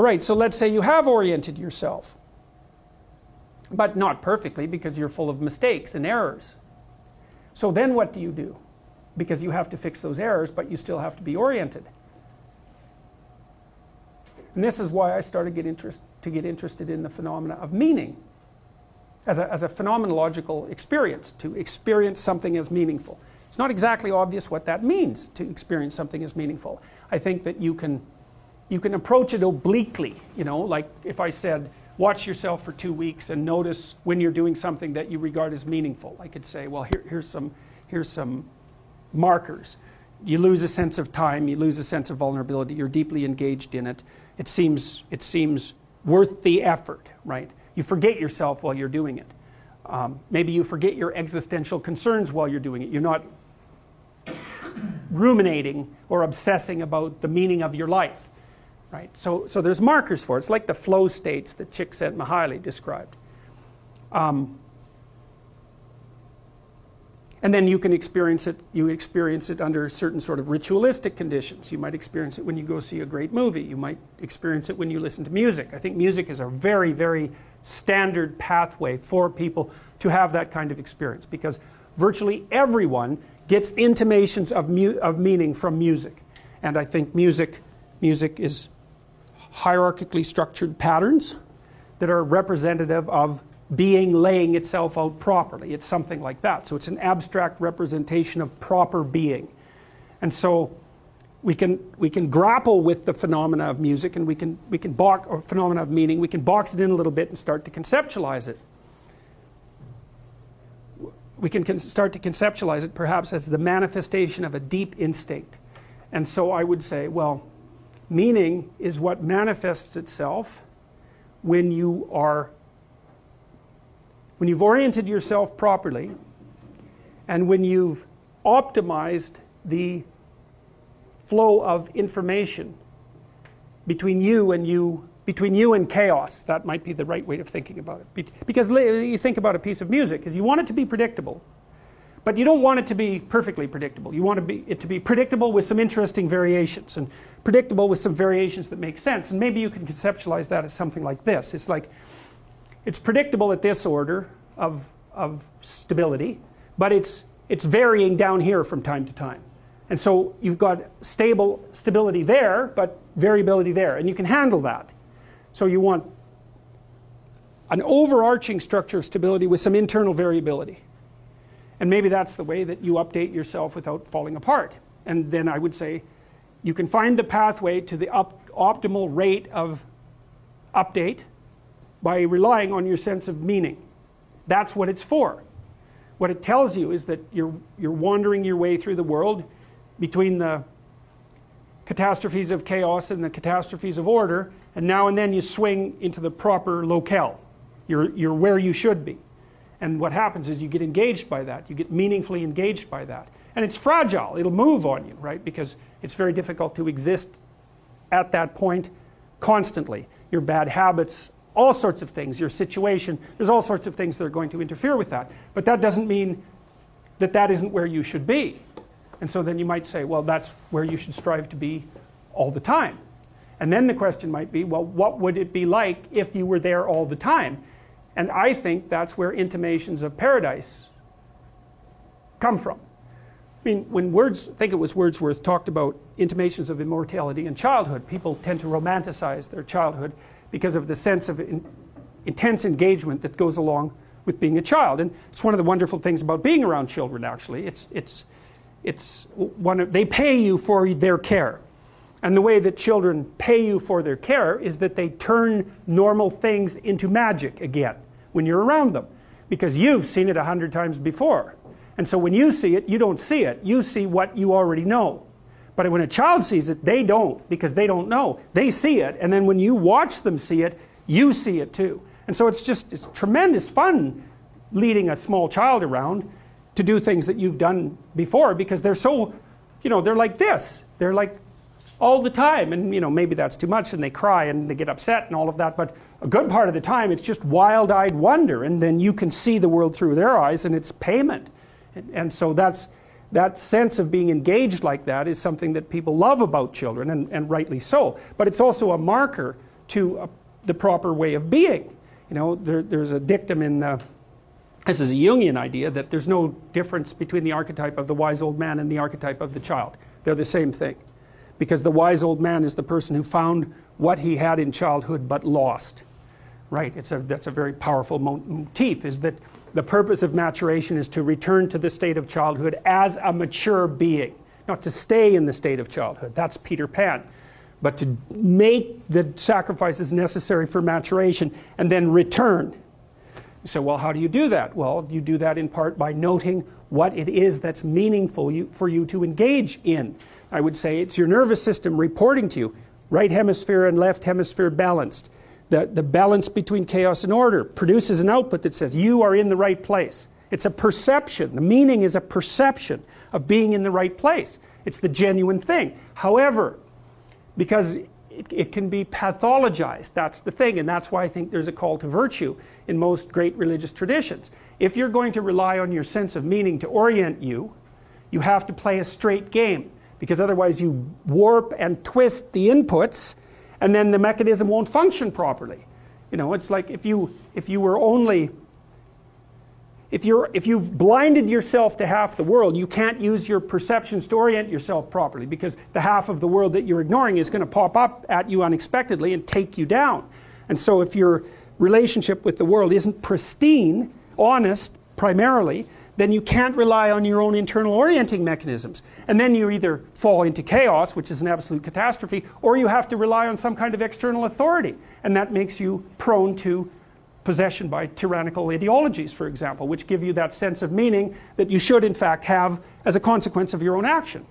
All right, so let's say you have oriented yourself, but not perfectly because you're full of mistakes and errors. So then what do you do? Because you have to fix those errors, but you still have to be oriented. And this is why I started get interest, to get interested in the phenomena of meaning as a, as a phenomenological experience, to experience something as meaningful. It's not exactly obvious what that means to experience something as meaningful. I think that you can, you can approach it obliquely, you know, like if I said, watch yourself for two weeks and notice when you're doing something that you regard as meaningful. I could say, well, here, here's, some, here's some markers. You lose a sense of time, you lose a sense of vulnerability, you're deeply engaged in it. It seems, it seems worth the effort, right? You forget yourself while you're doing it. Um, maybe you forget your existential concerns while you're doing it. You're not ruminating or obsessing about the meaning of your life. Right? So, so there's markers for it. It's like the flow states that Csikszentmihalyi described. Um, and then you can experience it you experience it under certain sort of ritualistic conditions you might experience it when you go see a great movie you might experience it when you listen to music i think music is a very very standard pathway for people to have that kind of experience because virtually everyone gets intimations of, mu- of meaning from music and i think music music is hierarchically structured patterns that are representative of being laying itself out properly. It's something like that. So it's an abstract representation of proper being. And so we can, we can grapple with the phenomena of music and we can, we can box, or phenomena of meaning, we can box it in a little bit and start to conceptualize it. We can con- start to conceptualize it perhaps as the manifestation of a deep instinct. And so I would say, well, meaning is what manifests itself when you are when you've oriented yourself properly and when you've optimized the flow of information between you and you between you and chaos. That might be the right way of thinking about it. Because you think about a piece of music is you want it to be predictable but you don't want it to be perfectly predictable. You want it to be predictable with some interesting variations. And predictable with some variations that make sense and maybe you can conceptualize that as something like this it's like it's predictable at this order of, of stability, but it's, it's varying down here from time to time. And so you've got stable stability there, but variability there, and you can handle that. So you want an overarching structure of stability with some internal variability. And maybe that's the way that you update yourself without falling apart. And then I would say you can find the pathway to the op optimal rate of update by relying on your sense of meaning. That's what it's for. What it tells you is that you're, you're wandering your way through the world between the catastrophes of chaos and the catastrophes of order, and now and then you swing into the proper locale. You're, you're where you should be. And what happens is you get engaged by that. You get meaningfully engaged by that. And it's fragile. It'll move on you, right? Because it's very difficult to exist at that point constantly. Your bad habits all sorts of things, your situation, there's all sorts of things that are going to interfere with that. But that doesn't mean that that isn't where you should be. And so then you might say, well, that's where you should strive to be all the time. And then the question might be, well, what would it be like if you were there all the time? And I think that's where intimations of paradise come from. I mean, when words, I think it was Wordsworth, talked about intimations of immortality in childhood, people tend to romanticize their childhood because of the sense of in, intense engagement that goes along with being a child. And it's one of the wonderful things about being around children, actually. It's, it's, it's one of, they pay you for their care. And the way that children pay you for their care is that they turn normal things into magic again when you're around them. Because you've seen it a hundred times before. And so when you see it, you don't see it. You see what you already know. But when a child sees it, they don't because they don't know. They see it, and then when you watch them see it, you see it too. And so it's just it's tremendous fun leading a small child around to do things that you've done before because they're so, you know, they're like this. They're like all the time. And, you know, maybe that's too much and they cry and they get upset and all of that. But a good part of the time, it's just wild eyed wonder. And then you can see the world through their eyes and it's payment. And, and so that's that sense of being engaged like that is something that people love about children, and, and rightly so. But it's also a marker to a, the proper way of being. You know, there, there's a dictum in the, this is a Jungian idea that there's no difference between the archetype of the wise old man and the archetype of the child. They're the same thing. Because the wise old man is the person who found what he had in childhood but lost. Right? It's a, that's a very powerful motif, is that the purpose of maturation is to return to the state of childhood as a mature being, not to stay in the state of childhood. That's Peter Pan. But to make the sacrifices necessary for maturation and then return. So, well, how do you do that? Well, you do that in part by noting what it is that's meaningful for you to engage in. I would say it's your nervous system reporting to you right hemisphere and left hemisphere balanced the, the balance between chaos and order produces an output that says you are in the right place. It's a perception. The meaning is a perception of being in the right place. It's the genuine thing. However, because it, it, can be pathologized, that's the thing, and that's why I think there's a call to virtue in most great religious traditions. If you're going to rely on your sense of meaning to orient you, you have to play a straight game, because otherwise you warp and twist the inputs and then the mechanism won't function properly. You know, it's like if you if you were only if you're if you've blinded yourself to half the world, you can't use your perceptions to orient yourself properly because the half of the world that you're ignoring is going to pop up at you unexpectedly and take you down. And so if your relationship with the world isn't pristine, honest primarily, then you can't rely on your own internal orienting mechanisms. And then you either fall into chaos, which is an absolute catastrophe, or you have to rely on some kind of external authority. And that makes you prone to possession by tyrannical ideologies, for example, which give you that sense of meaning that you should, in fact, have as a consequence of your own action.